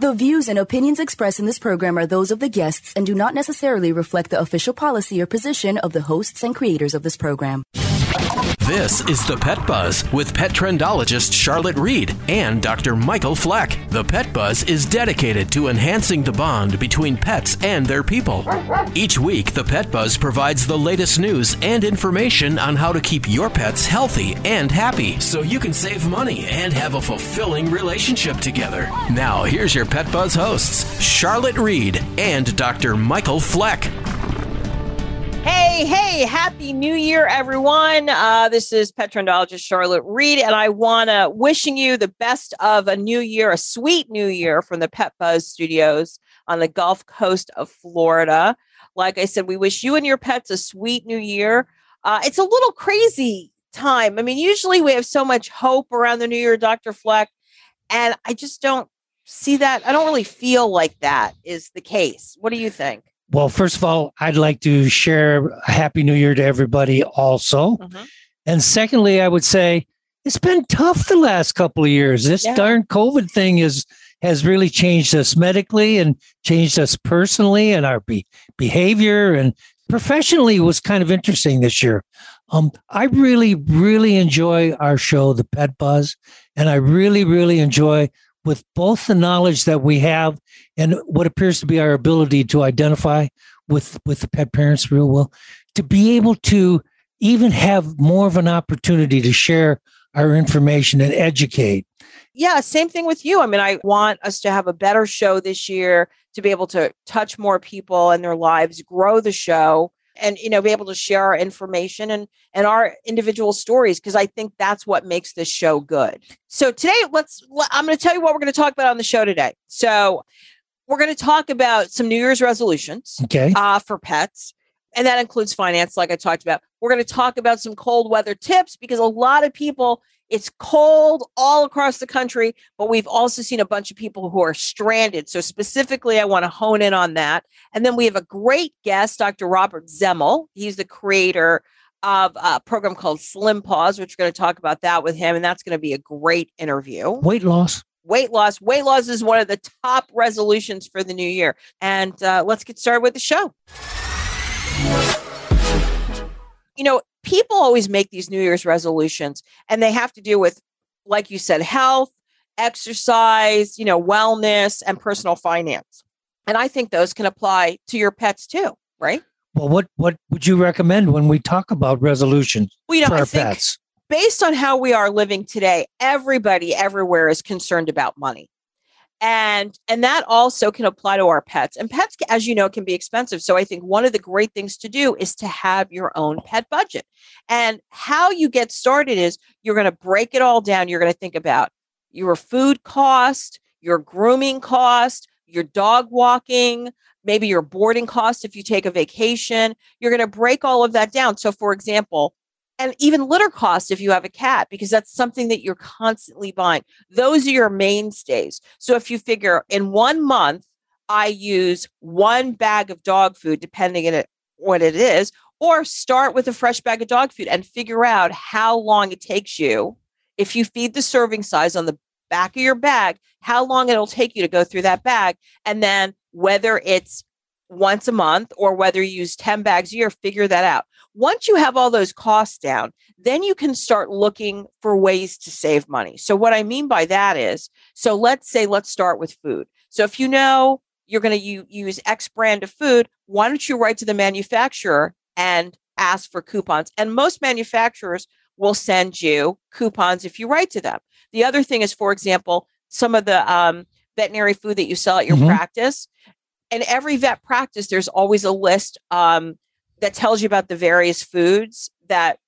The views and opinions expressed in this program are those of the guests and do not necessarily reflect the official policy or position of the hosts and creators of this program. This is the Pet Buzz with pet trendologist Charlotte Reed and Dr. Michael Fleck. The Pet Buzz is dedicated to enhancing the bond between pets and their people. Each week, the Pet Buzz provides the latest news and information on how to keep your pets healthy and happy so you can save money and have a fulfilling relationship together. Now, here's your Pet Buzz hosts, Charlotte Reed and Dr. Michael Fleck. Hey, hey, happy new year, everyone. Uh, this is pet trendologist Charlotte Reed, and I want to wishing you the best of a new year, a sweet new year from the Pet Buzz studios on the Gulf Coast of Florida. Like I said, we wish you and your pets a sweet new year. Uh, it's a little crazy time. I mean, usually we have so much hope around the new year, Dr. Fleck, and I just don't see that. I don't really feel like that is the case. What do you think? Well, first of all, I'd like to share a happy new year to everybody also. Mm-hmm. And secondly, I would say it's been tough the last couple of years. This yeah. darn COVID thing is has really changed us medically and changed us personally and our be- behavior and professionally was kind of interesting this year. Um, I really, really enjoy our show, The Pet Buzz, and I really, really enjoy with both the knowledge that we have and what appears to be our ability to identify with with the pet parents real well to be able to even have more of an opportunity to share our information and educate. Yeah same thing with you. I mean i want us to have a better show this year to be able to touch more people and their lives grow the show and you know be able to share our information and and our individual stories because i think that's what makes this show good. So today let's i'm going to tell you what we're going to talk about on the show today. So we're going to talk about some new year's resolutions okay. uh, for pets and that includes finance like i talked about. We're going to talk about some cold weather tips because a lot of people it's cold all across the country, but we've also seen a bunch of people who are stranded. So, specifically, I want to hone in on that. And then we have a great guest, Dr. Robert Zemel. He's the creator of a program called Slim Paws, which we're going to talk about that with him. And that's going to be a great interview. Weight loss. Weight loss. Weight loss is one of the top resolutions for the new year. And uh, let's get started with the show. You know, people always make these New Year's resolutions and they have to do with, like you said, health, exercise, you know, wellness, and personal finance. And I think those can apply to your pets too, right? Well, what what would you recommend when we talk about resolutions well, you know, for our pets? Based on how we are living today, everybody everywhere is concerned about money and and that also can apply to our pets and pets as you know can be expensive so i think one of the great things to do is to have your own pet budget and how you get started is you're going to break it all down you're going to think about your food cost your grooming cost your dog walking maybe your boarding cost if you take a vacation you're going to break all of that down so for example and even litter cost if you have a cat because that's something that you're constantly buying. Those are your mainstays. So if you figure in one month i use one bag of dog food depending on what it is or start with a fresh bag of dog food and figure out how long it takes you. If you feed the serving size on the back of your bag how long it'll take you to go through that bag and then whether it's once a month or whether you use 10 bags a year, figure that out. Once you have all those costs down, then you can start looking for ways to save money. So, what I mean by that is so let's say, let's start with food. So, if you know you're going to use X brand of food, why don't you write to the manufacturer and ask for coupons? And most manufacturers will send you coupons if you write to them. The other thing is, for example, some of the um, veterinary food that you sell at your mm-hmm. practice, in every vet practice, there's always a list um, that tells you about the various foods that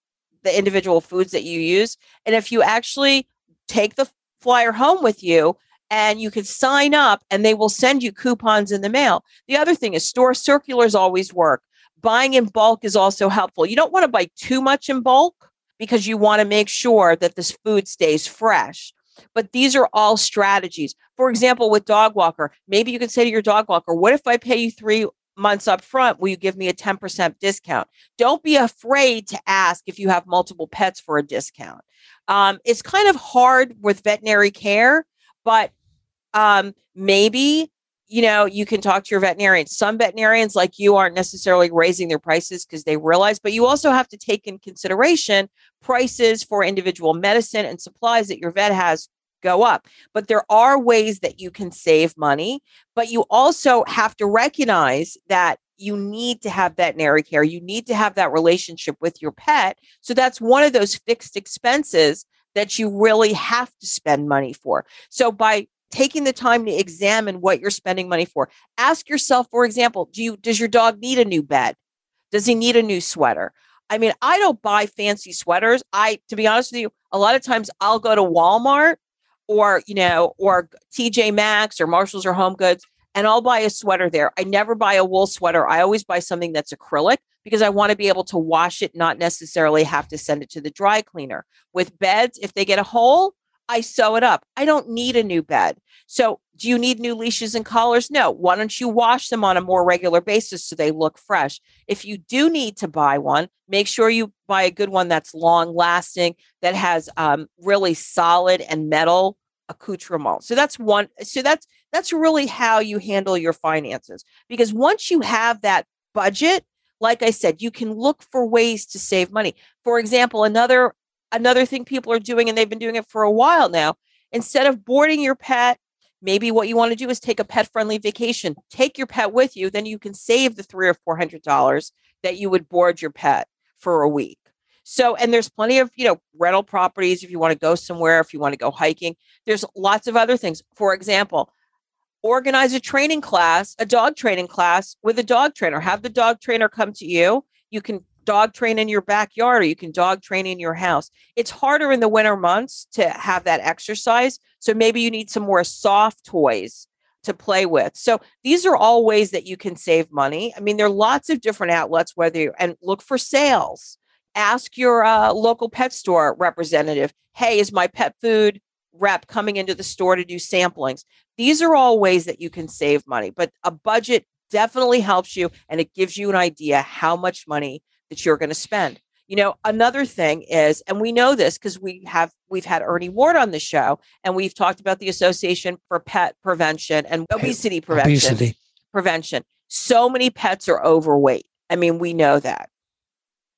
the individual foods that you use. And if you actually take the flyer home with you, and you can sign up and they will send you coupons in the mail. The other thing is store circulars always work. Buying in bulk is also helpful. You don't want to buy too much in bulk because you want to make sure that this food stays fresh. But these are all strategies. For example, with dog walker, maybe you can say to your dog walker, what if I pay you three months up front? Will you give me a 10% discount? Don't be afraid to ask if you have multiple pets for a discount. Um, it's kind of hard with veterinary care, but Um, maybe you know, you can talk to your veterinarian. Some veterinarians, like you, aren't necessarily raising their prices because they realize, but you also have to take in consideration prices for individual medicine and supplies that your vet has go up. But there are ways that you can save money, but you also have to recognize that you need to have veterinary care. You need to have that relationship with your pet. So that's one of those fixed expenses that you really have to spend money for. So by taking the time to examine what you're spending money for. Ask yourself, for example, do you does your dog need a new bed? Does he need a new sweater? I mean, I don't buy fancy sweaters. I, to be honest with you, a lot of times I'll go to Walmart or, you know, or TJ Maxx or Marshalls or Home Goods and I'll buy a sweater there. I never buy a wool sweater. I always buy something that's acrylic because I want to be able to wash it, not necessarily have to send it to the dry cleaner. With beds, if they get a hole, I sew it up. I don't need a new bed. So, do you need new leashes and collars? No. Why don't you wash them on a more regular basis so they look fresh? If you do need to buy one, make sure you buy a good one that's long lasting, that has um, really solid and metal accoutrement. So that's one. So that's that's really how you handle your finances. Because once you have that budget, like I said, you can look for ways to save money. For example, another another thing people are doing, and they've been doing it for a while now, instead of boarding your pet, maybe what you want to do is take a pet friendly vacation. Take your pet with you, then you can save the three or four hundred dollars that you would board your pet for a week. So, and there's plenty of, you know, rental properties if you want to go somewhere, if you want to go hiking. There's lots of other things. For example, organize a training class, a dog training class with a dog trainer. Have the dog trainer come to you. You can dog train in your backyard or you can dog train in your house. It's harder in the winter months to have that exercise. So maybe you need some more soft toys to play with. So these are all ways that you can save money. I mean, there are lots of different outlets, whether you and look for sales. Ask your uh, local pet store representative, hey, is my pet food rep coming into the store to do samplings? These are all ways that you can save money, but a budget definitely helps you and it gives you an idea how much money that you're going to spend. You know, another thing is, and we know this because we have we've had Ernie Ward on the show, and we've talked about the Association for Pet Prevention and Obesity Prevention. Obesity. Prevention. So many pets are overweight. I mean, we know that.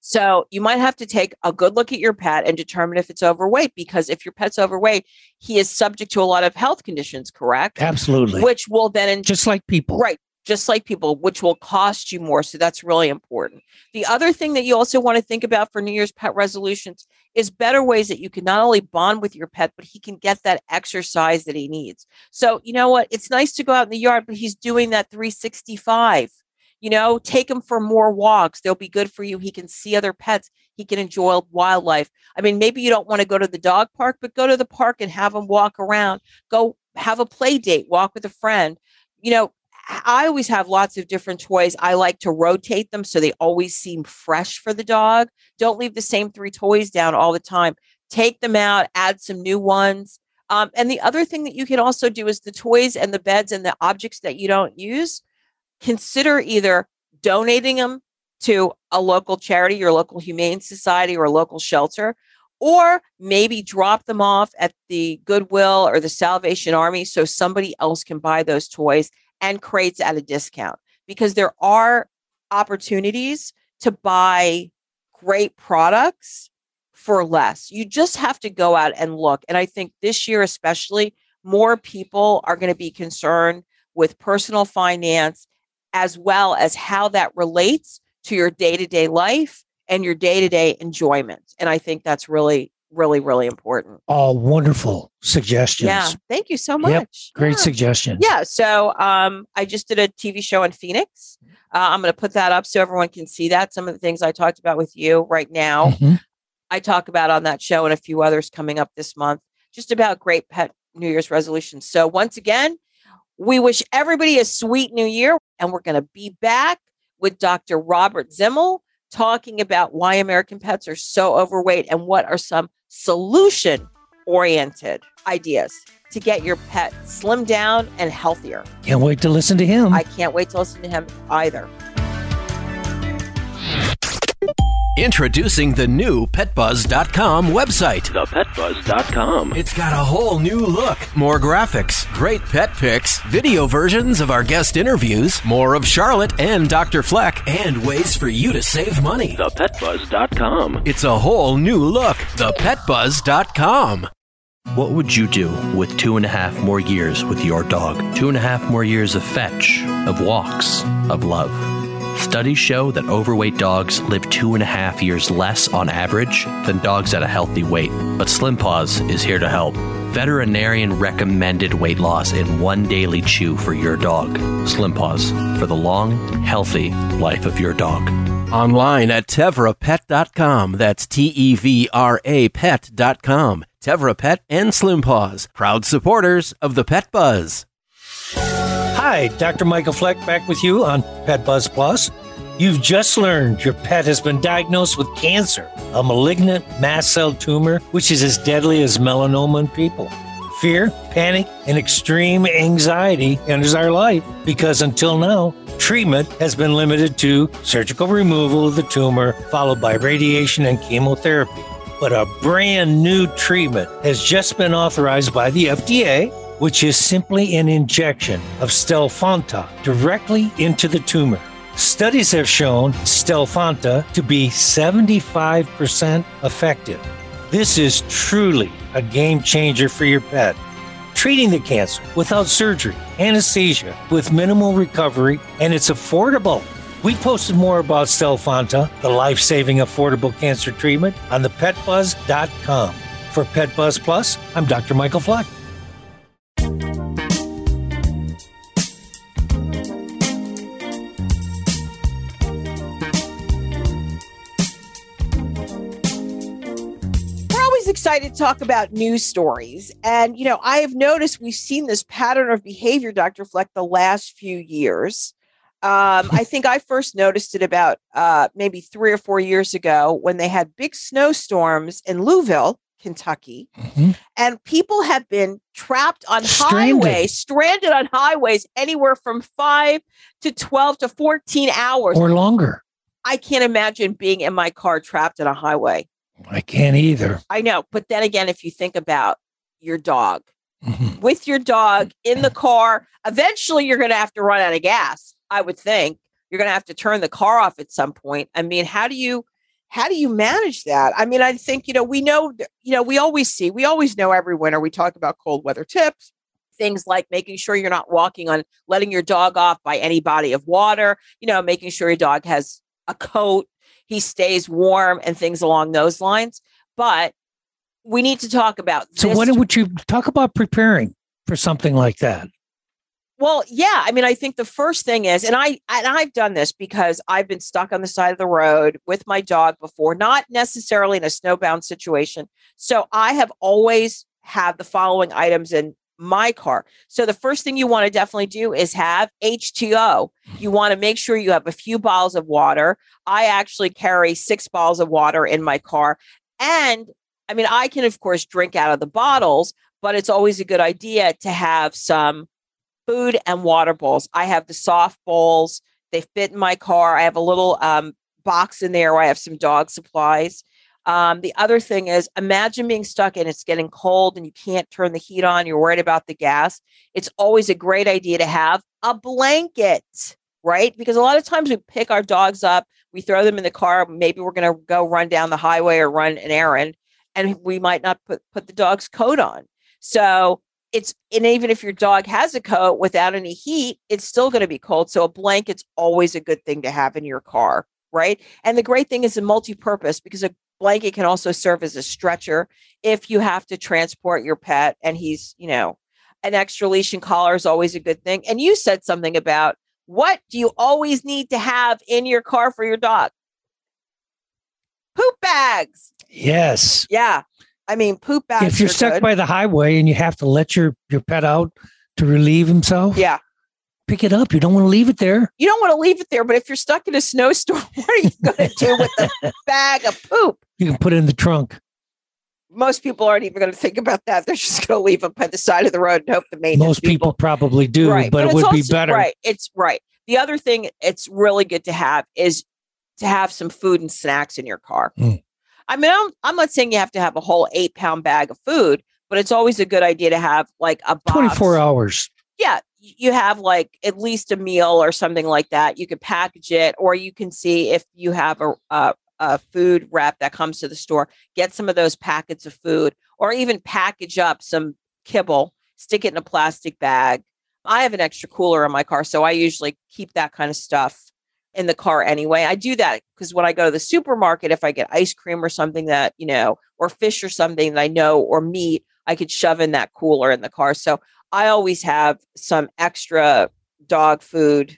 So you might have to take a good look at your pet and determine if it's overweight because if your pet's overweight, he is subject to a lot of health conditions, correct? Absolutely. Which will then just like people. Right just like people, which will cost you more. So that's really important. The other thing that you also want to think about for New Year's pet resolutions is better ways that you can not only bond with your pet, but he can get that exercise that he needs. So, you know what? It's nice to go out in the yard, but he's doing that 365. You know, take him for more walks. They'll be good for you. He can see other pets. He can enjoy wildlife. I mean, maybe you don't want to go to the dog park, but go to the park and have him walk around. Go have a play date, walk with a friend. You know, I always have lots of different toys. I like to rotate them so they always seem fresh for the dog. Don't leave the same three toys down all the time. Take them out, add some new ones. Um, and the other thing that you can also do is the toys and the beds and the objects that you don't use, consider either donating them to a local charity, your local humane society, or a local shelter, or maybe drop them off at the Goodwill or the Salvation Army so somebody else can buy those toys and crates at a discount because there are opportunities to buy great products for less. You just have to go out and look. And I think this year, especially, more people are going to be concerned with personal finance as well as how that relates to your day to day life and your day to day enjoyment. And I think that's really really, really important. All wonderful suggestions. Yeah. Thank you so much. Yep, great yeah. suggestions. Yeah. So um, I just did a TV show in Phoenix. Uh, I'm going to put that up so everyone can see that. Some of the things I talked about with you right now, mm-hmm. I talk about on that show and a few others coming up this month, just about great pet New Year's resolutions. So once again, we wish everybody a sweet new year, and we're going to be back with Dr. Robert Zemel talking about why American pets are so overweight and what are some solution oriented ideas to get your pet slim down and healthier. Can't wait to listen to him. I can't wait to listen to him either. Introducing the new PetBuzz.com website. ThePetBuzz.com. It's got a whole new look, more graphics, great pet pics, video versions of our guest interviews, more of Charlotte and Dr. Fleck, and ways for you to save money. ThePetBuzz.com. It's a whole new look. ThePetBuzz.com. What would you do with two and a half more years with your dog? Two and a half more years of fetch, of walks, of love. Studies show that overweight dogs live two and a half years less on average than dogs at a healthy weight. But Slim Paws is here to help. Veterinarian recommended weight loss in one daily chew for your dog. Slim Paws for the long, healthy life of your dog. Online at tevrapet.com. That's T E V R A pet.com. Tevra Pet and Slim Paws, proud supporters of the Pet Buzz. Hi, Dr. Michael Fleck back with you on Pet Buzz Plus. You've just learned your pet has been diagnosed with cancer, a malignant mast cell tumor, which is as deadly as melanoma in people. Fear, panic, and extreme anxiety enters our life because until now, treatment has been limited to surgical removal of the tumor, followed by radiation and chemotherapy. But a brand new treatment has just been authorized by the FDA which is simply an injection of Stelfonta directly into the tumor. Studies have shown Stelfonta to be 75% effective. This is truly a game changer for your pet. Treating the cancer without surgery, anesthesia, with minimal recovery, and it's affordable. We posted more about Stelfonta, the life saving affordable cancer treatment, on thepetbuzz.com. For Pet Buzz Plus, I'm Dr. Michael Fleck. Excited to talk about news stories. And, you know, I have noticed we've seen this pattern of behavior, Dr. Fleck, the last few years. Um, I think I first noticed it about uh, maybe three or four years ago when they had big snowstorms in Louisville, Kentucky. Mm-hmm. And people have been trapped on stranded. highways, stranded on highways anywhere from five to 12 to 14 hours or longer. I can't imagine being in my car trapped in a highway. I can't either. I know. But then again, if you think about your dog, mm-hmm. with your dog in the car, eventually you're going to have to run out of gas. I would think you're going to have to turn the car off at some point. I mean, how do you how do you manage that? I mean, I think, you know, we know, you know, we always see, we always know every winter we talk about cold weather tips, things like making sure you're not walking on letting your dog off by any body of water, you know, making sure your dog has a coat, he stays warm and things along those lines. But we need to talk about. So, this. when would you talk about preparing for something like that? Well, yeah. I mean, I think the first thing is, and I and I've done this because I've been stuck on the side of the road with my dog before, not necessarily in a snowbound situation. So I have always had the following items in my car. So the first thing you want to definitely do is have H2O. You want to make sure you have a few bottles of water. I actually carry six bottles of water in my car. And I mean, I can, of course, drink out of the bottles, but it's always a good idea to have some food and water bowls. I have the soft bowls, they fit in my car. I have a little um, box in there where I have some dog supplies. Um, the other thing is imagine being stuck and it's getting cold and you can't turn the heat on. You're worried about the gas. It's always a great idea to have a blanket, right? Because a lot of times we pick our dogs up, we throw them in the car. Maybe we're going to go run down the highway or run an errand, and we might not put, put the dog's coat on. So it's, and even if your dog has a coat without any heat, it's still going to be cold. So a blanket's always a good thing to have in your car right? And the great thing is a multi-purpose because a blanket can also serve as a stretcher if you have to transport your pet and he's, you know, an extra leash and collar is always a good thing. And you said something about what do you always need to have in your car for your dog? Poop bags. Yes. Yeah. I mean, poop bags. If you're stuck good. by the highway and you have to let your, your pet out to relieve himself. Yeah pick it up. You don't want to leave it there. You don't want to leave it there, but if you're stuck in a snowstorm, what are you going to do with the bag of poop? You can put it in the trunk. Most people aren't even going to think about that. They're just going to leave them by the side of the road and hope the maintenance. Most people, people probably do, right. but, but it would also, be better. Right. It's right. The other thing it's really good to have is to have some food and snacks in your car. Mm. I mean, I'm, I'm not saying you have to have a whole eight pound bag of food, but it's always a good idea to have like a box. 24 hours. Yeah. You have like at least a meal or something like that. You could package it, or you can see if you have a, a, a food rep that comes to the store, get some of those packets of food, or even package up some kibble, stick it in a plastic bag. I have an extra cooler in my car, so I usually keep that kind of stuff in the car anyway. I do that because when I go to the supermarket, if I get ice cream or something that, you know, or fish or something that I know, or meat, I could shove in that cooler in the car. So I always have some extra dog food,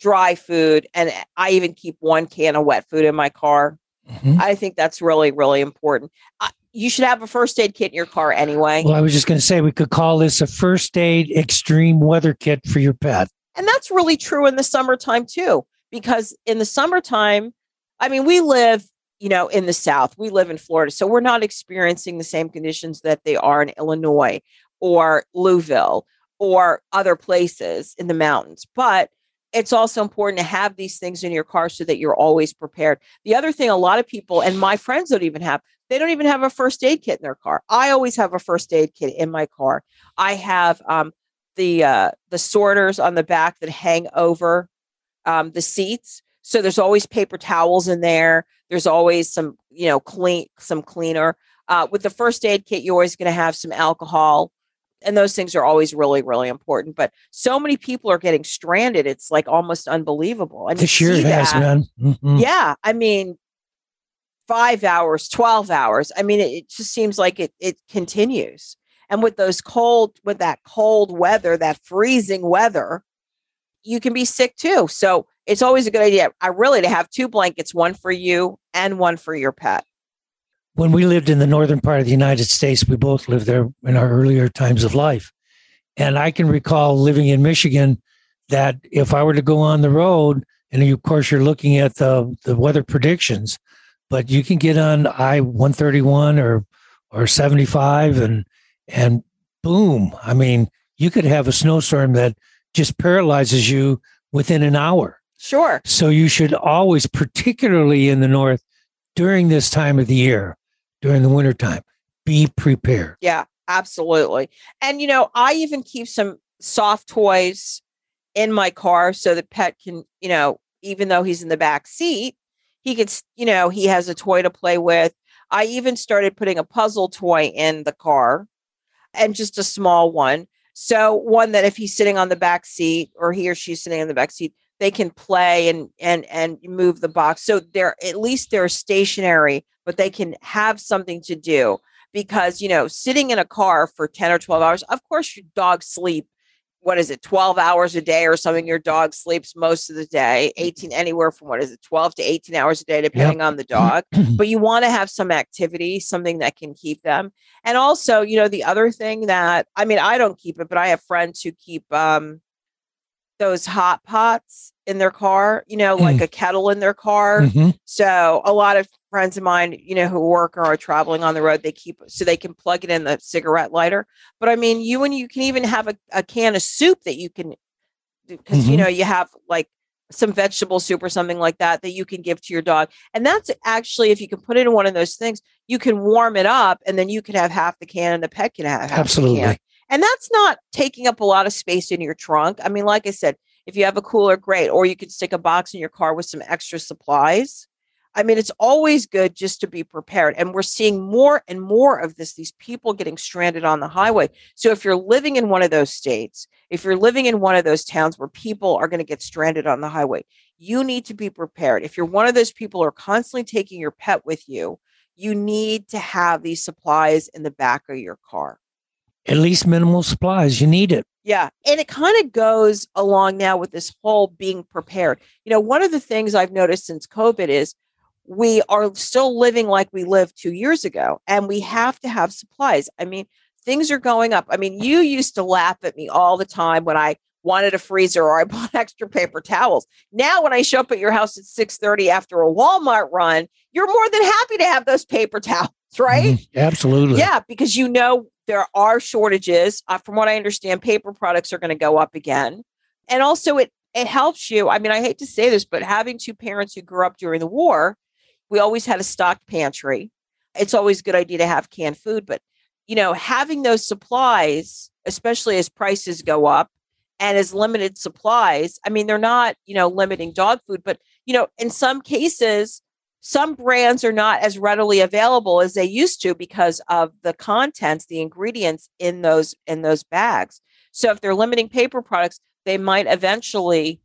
dry food, and I even keep one can of wet food in my car. Mm-hmm. I think that's really, really important. Uh, you should have a first aid kit in your car anyway. Well, I was just going to say we could call this a first aid extreme weather kit for your pet. And that's really true in the summertime too because in the summertime, I mean, we live, you know, in the South, we live in Florida. So we're not experiencing the same conditions that they are in Illinois or Louisville or other places in the mountains. But it's also important to have these things in your car so that you're always prepared. The other thing, a lot of people, and my friends don't even have, they don't even have a first aid kit in their car. I always have a first aid kit in my car. I have um, the uh, the sorters on the back that hang over um, the seats. So there's always paper towels in there. There's always some, you know, clean, some cleaner. Uh, with the first aid kit, you're always going to have some alcohol. And those things are always really, really important. But so many people are getting stranded. It's like almost unbelievable. I mean, it has been. Mm-hmm. Yeah. I mean, five hours, 12 hours. I mean, it, it just seems like it, it continues. And with those cold, with that cold weather, that freezing weather, you can be sick too. So it's always a good idea. I really to have two blankets, one for you and one for your pet. When we lived in the northern part of the United States, we both lived there in our earlier times of life. And I can recall living in Michigan that if I were to go on the road, and of course you're looking at the, the weather predictions, but you can get on I 131 or or 75 and and boom. I mean, you could have a snowstorm that just paralyzes you within an hour. Sure. So you should always, particularly in the north, during this time of the year, during the wintertime, be prepared. Yeah, absolutely. And you know, I even keep some soft toys in my car so the pet can, you know, even though he's in the back seat, he could, you know, he has a toy to play with. I even started putting a puzzle toy in the car and just a small one so one that if he's sitting on the back seat or he or she's sitting in the back seat, they can play and and and move the box. So they're at least they're stationary, but they can have something to do because you know sitting in a car for 10 or 12 hours of course your dog sleep what is it 12 hours a day or something your dog sleeps most of the day 18 anywhere from what is it 12 to 18 hours a day depending yep. on the dog but you want to have some activity something that can keep them and also you know the other thing that i mean i don't keep it but i have friends who keep um those hot pots in their car, you know, like mm. a kettle in their car. Mm-hmm. So a lot of friends of mine, you know, who work or are traveling on the road, they keep so they can plug it in the cigarette lighter. But I mean, you and you can even have a, a can of soup that you can because mm-hmm. you know you have like some vegetable soup or something like that that you can give to your dog. And that's actually if you can put it in one of those things, you can warm it up and then you can have half the can and the pet can have Absolutely. And that's not taking up a lot of space in your trunk. I mean, like I said, if you have a cooler, great. Or you could stick a box in your car with some extra supplies. I mean, it's always good just to be prepared. And we're seeing more and more of this, these people getting stranded on the highway. So if you're living in one of those states, if you're living in one of those towns where people are going to get stranded on the highway, you need to be prepared. If you're one of those people who are constantly taking your pet with you, you need to have these supplies in the back of your car at least minimal supplies. You need it. Yeah. And it kind of goes along now with this whole being prepared. You know, one of the things I've noticed since COVID is we are still living like we lived two years ago, and we have to have supplies. I mean, things are going up. I mean, you used to laugh at me all the time when I wanted a freezer or I bought extra paper towels. Now when I show up at your house at 6:30 after a Walmart run, you're more than happy to have those paper towels, right? Mm, absolutely. Yeah, because you know there are shortages. Uh, from what I understand, paper products are going to go up again. And also, it it helps you. I mean, I hate to say this, but having two parents who grew up during the war, we always had a stocked pantry. It's always a good idea to have canned food, but you know, having those supplies, especially as prices go up and as limited supplies, I mean, they're not, you know, limiting dog food, but you know, in some cases, some brands are not as readily available as they used to because of the contents, the ingredients in those in those bags. So if they're limiting paper products, they might eventually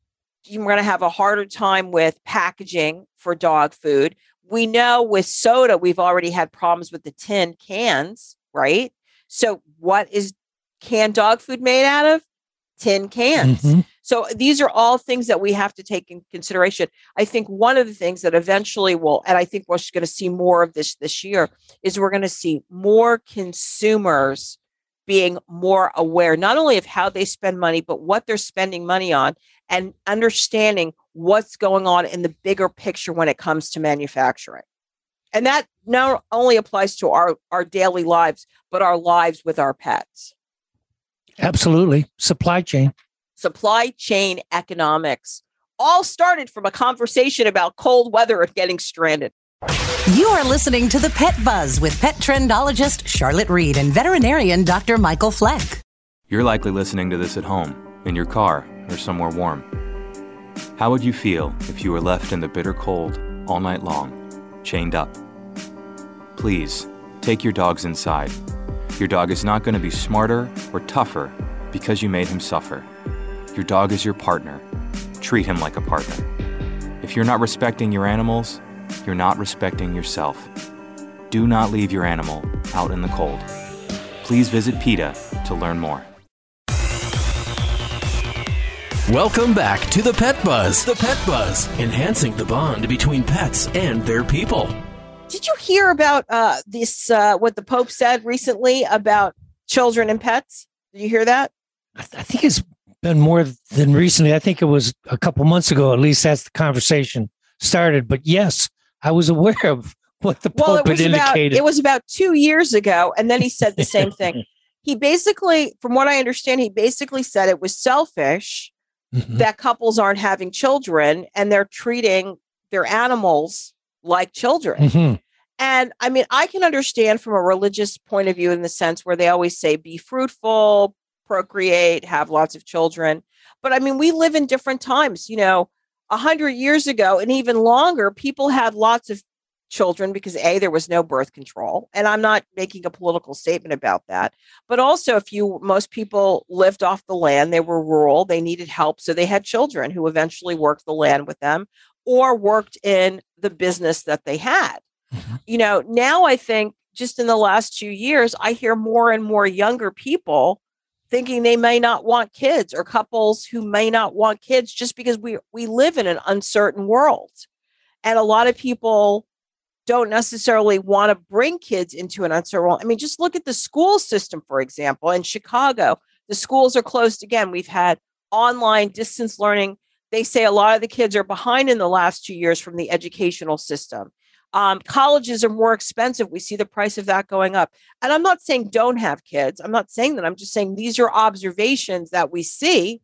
you're going to have a harder time with packaging for dog food. We know with soda, we've already had problems with the tin cans, right? So, what is canned dog food made out of? Tin cans. Mm-hmm. So, these are all things that we have to take in consideration. I think one of the things that eventually will, and I think we're going to see more of this this year, is we're going to see more consumers being more aware not only of how they spend money but what they're spending money on and understanding what's going on in the bigger picture when it comes to manufacturing. And that not only applies to our our daily lives but our lives with our pets. Absolutely. Supply chain supply chain economics all started from a conversation about cold weather and getting stranded you are listening to the Pet Buzz with pet trendologist Charlotte Reed and veterinarian Dr. Michael Fleck. You're likely listening to this at home, in your car, or somewhere warm. How would you feel if you were left in the bitter cold all night long, chained up? Please, take your dogs inside. Your dog is not going to be smarter or tougher because you made him suffer. Your dog is your partner. Treat him like a partner. If you're not respecting your animals, you're not respecting yourself. Do not leave your animal out in the cold. Please visit PETA to learn more. Welcome back to the Pet Buzz. The Pet Buzz, enhancing the bond between pets and their people. Did you hear about uh, this? Uh, what the Pope said recently about children and pets? Did you hear that? I, th- I think it's been more than recently. I think it was a couple months ago. At least that's the conversation started. But yes, I was aware of what the well, Pope had indicated. About, it was about two years ago, and then he said the same thing. He basically, from what I understand, he basically said it was selfish mm-hmm. that couples aren't having children and they're treating their animals like children. Mm-hmm. And I mean, I can understand from a religious point of view in the sense where they always say, be fruitful, procreate, have lots of children. But I mean, we live in different times. You know, a hundred years ago and even longer, people had lots of children because a there was no birth control and i'm not making a political statement about that but also if you most people lived off the land they were rural they needed help so they had children who eventually worked the land with them or worked in the business that they had mm-hmm. you know now i think just in the last two years i hear more and more younger people thinking they may not want kids or couples who may not want kids just because we we live in an uncertain world. And a lot of people don't necessarily want to bring kids into an uncertain world. I mean just look at the school system for example. In chicago the schools are closed again. We've had online distance learning. They say a lot of the kids are behind in the last two years from the educational system um, colleges are more expensive. We see the price of that going up. And I'm not saying don't have kids. I'm not saying that. I'm just saying these are observations that we see.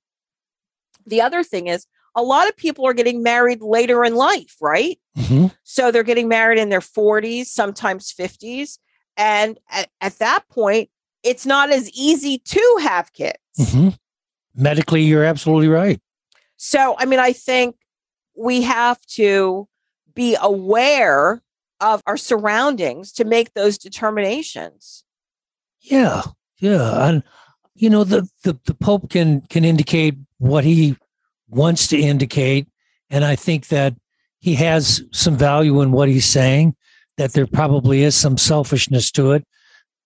The other thing is, a lot of people are getting married later in life, right? Mm-hmm. So they're getting married in their 40s, sometimes 50s. And at, at that point, it's not as easy to have kids. Mm-hmm. Medically, you're absolutely right. So, I mean, I think we have to be aware of our surroundings to make those determinations. Yeah, yeah, and you know the the, the Pope can can indicate what he wants to indicate, and I think that he has some value in what he's saying. That there probably is some selfishness to it,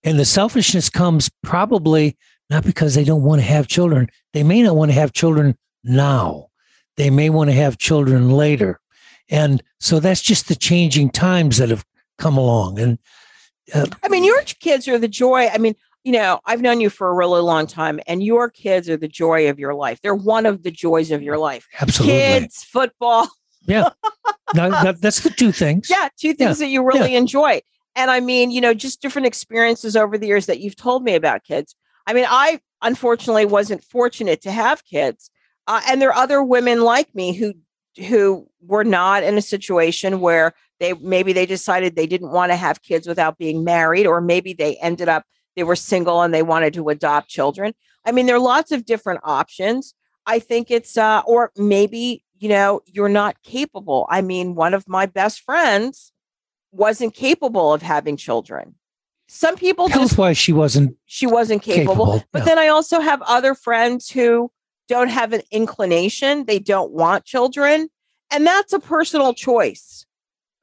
and the selfishness comes probably not because they don't want to have children. They may not want to have children now. They may want to have children later. And so that's just the changing times that have come along. And uh, I mean, your kids are the joy. I mean, you know, I've known you for a really long time, and your kids are the joy of your life. They're one of the joys of your life. Absolutely. Kids, football. Yeah. no, that, that's the two things. Yeah. Two things yeah. that you really yeah. enjoy. And I mean, you know, just different experiences over the years that you've told me about kids. I mean, I unfortunately wasn't fortunate to have kids, Uh, and there are other women like me who who were not in a situation where they maybe they decided they didn't want to have kids without being married or maybe they ended up they were single and they wanted to adopt children. I mean there are lots of different options. I think it's uh or maybe you know you're not capable. I mean one of my best friends wasn't capable of having children. Some people health wise she wasn't she wasn't capable, capable but no. then i also have other friends who don't have an inclination they don't want children and that's a personal choice.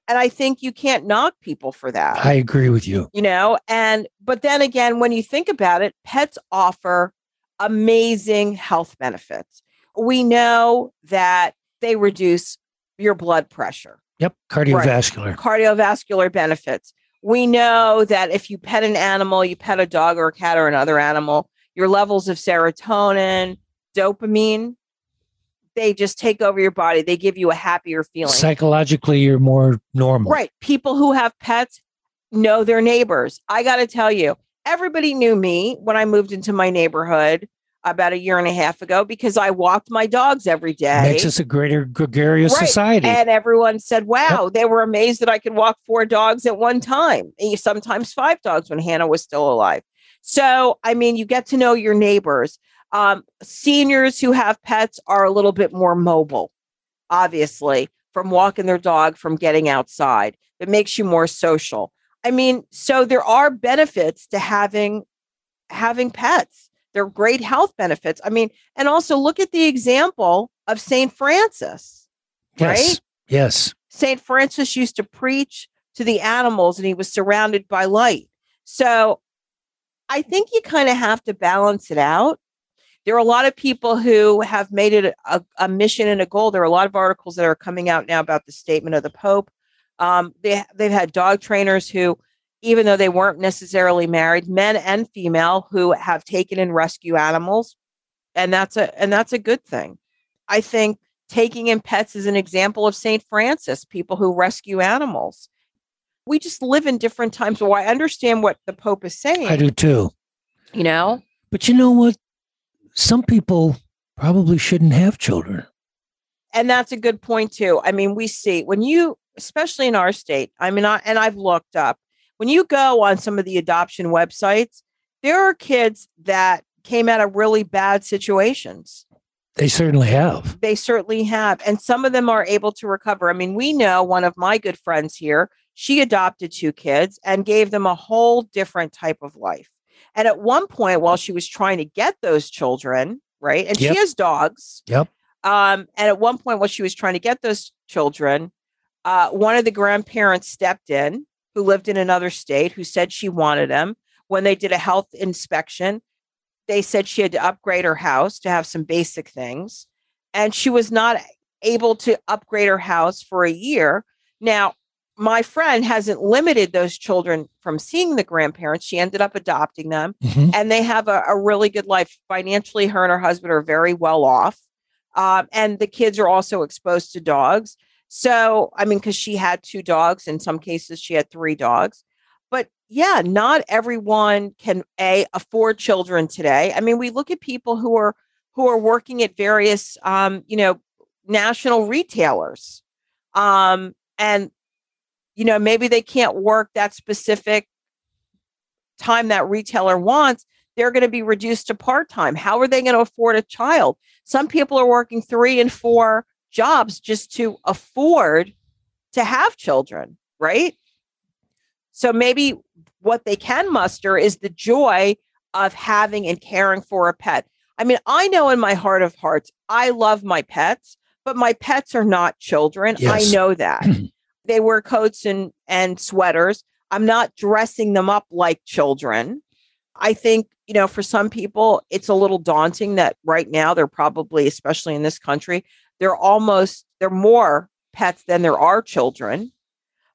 And i think you can't knock people for that. I agree with you. You know and but then again when you think about it pets offer amazing health benefits. We know that they reduce your blood pressure. Yep cardiovascular. Right. cardiovascular benefits. We know that if you pet an animal, you pet a dog or a cat or another animal, your levels of serotonin, dopamine, they just take over your body. They give you a happier feeling. Psychologically, you're more normal. Right. People who have pets know their neighbors. I got to tell you, everybody knew me when I moved into my neighborhood about a year and a half ago because I walked my dogs every day. Makes us a greater gregarious right. society. And everyone said, wow, yep. they were amazed that I could walk four dogs at one time, And sometimes five dogs when Hannah was still alive. So, I mean, you get to know your neighbors. Um, seniors who have pets are a little bit more mobile, obviously, from walking their dog, from getting outside. It makes you more social. I mean, so there are benefits to having having pets. They're great health benefits. I mean, and also look at the example of St. Francis, yes. right? Yes. St. Francis used to preach to the animals and he was surrounded by light. So I think you kind of have to balance it out. There are a lot of people who have made it a, a, mission and a goal. There are a lot of articles that are coming out now about the statement of the Pope. Um, they, they've had dog trainers who even though they weren't necessarily married, men and female who have taken in rescue animals. And that's a and that's a good thing. I think taking in pets is an example of St. Francis, people who rescue animals. We just live in different times. So I understand what the Pope is saying. I do too. You know? But you know what? Some people probably shouldn't have children. And that's a good point too. I mean, we see when you, especially in our state, I mean, I, and I've looked up, when you go on some of the adoption websites, there are kids that came out of really bad situations. They certainly have. They certainly have. And some of them are able to recover. I mean, we know one of my good friends here, she adopted two kids and gave them a whole different type of life. And at one point, while she was trying to get those children, right? And yep. she has dogs. Yep. Um, and at one point, while she was trying to get those children, uh, one of the grandparents stepped in who lived in another state who said she wanted them. When they did a health inspection, they said she had to upgrade her house to have some basic things. And she was not able to upgrade her house for a year. Now, my friend hasn't limited those children from seeing the grandparents. She ended up adopting them mm-hmm. and they have a, a, really good life. Financially, her and her husband are very well off. Um, and the kids are also exposed to dogs. So, I mean, because she had two dogs, in some cases, she had three dogs. But yeah, not everyone can a afford children today. I mean, we look at people who are who are working at various, um, you know, national retailers, um, and you know, maybe they can't work that specific time that retailer wants. They're going to be reduced to part time. How are they going to afford a child? Some people are working three and four jobs just to afford to have children, right? So maybe what they can muster is the joy of having and caring for a pet. I mean, I know in my heart of hearts, I love my pets, but my pets are not children. Yes. I know that. they wear coats and, and sweaters. I'm not dressing them up like children. I think, you know, for some people, it's a little daunting that right now they're probably, especially in this country, they're almost they're more pets than there are children.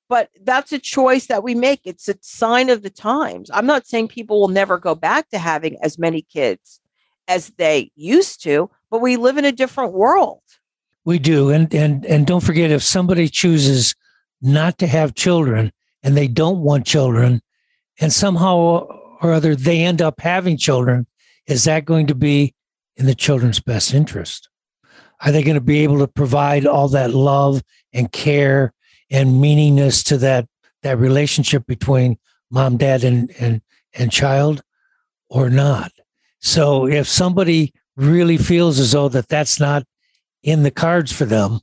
But that's a choice that we make. It's a sign of the times. I'm not saying people will never go back to having as many kids as they used to but we live in a different world. We do. And and and don't forget if somebody chooses not to have children and they don't want children and somehow or other they end up having children is that going to be in the children's best interest Are they going to be able to provide all that love and care and meaningness to that that relationship between mom, dad, and and and child, or not? So if somebody really feels as though that that's not in the cards for them,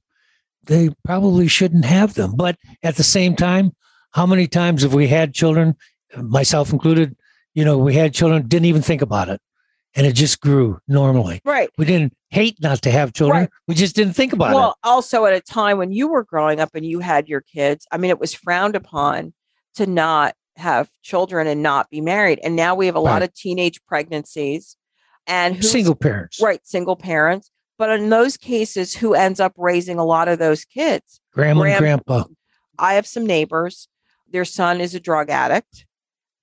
they probably shouldn't have them. But at the same time, how many times have we had children, myself included, you know, we had children, didn't even think about it. And it just grew normally. Right. We didn't hate not to have children. Right. We just didn't think about well, it. Well, also at a time when you were growing up and you had your kids, I mean, it was frowned upon to not have children and not be married. And now we have a lot of teenage pregnancies and Single parents, right, single parents. But in those cases, who ends up raising a lot of those kids? grandma Grand- and grandpa. I have some neighbors, their son is a drug addict,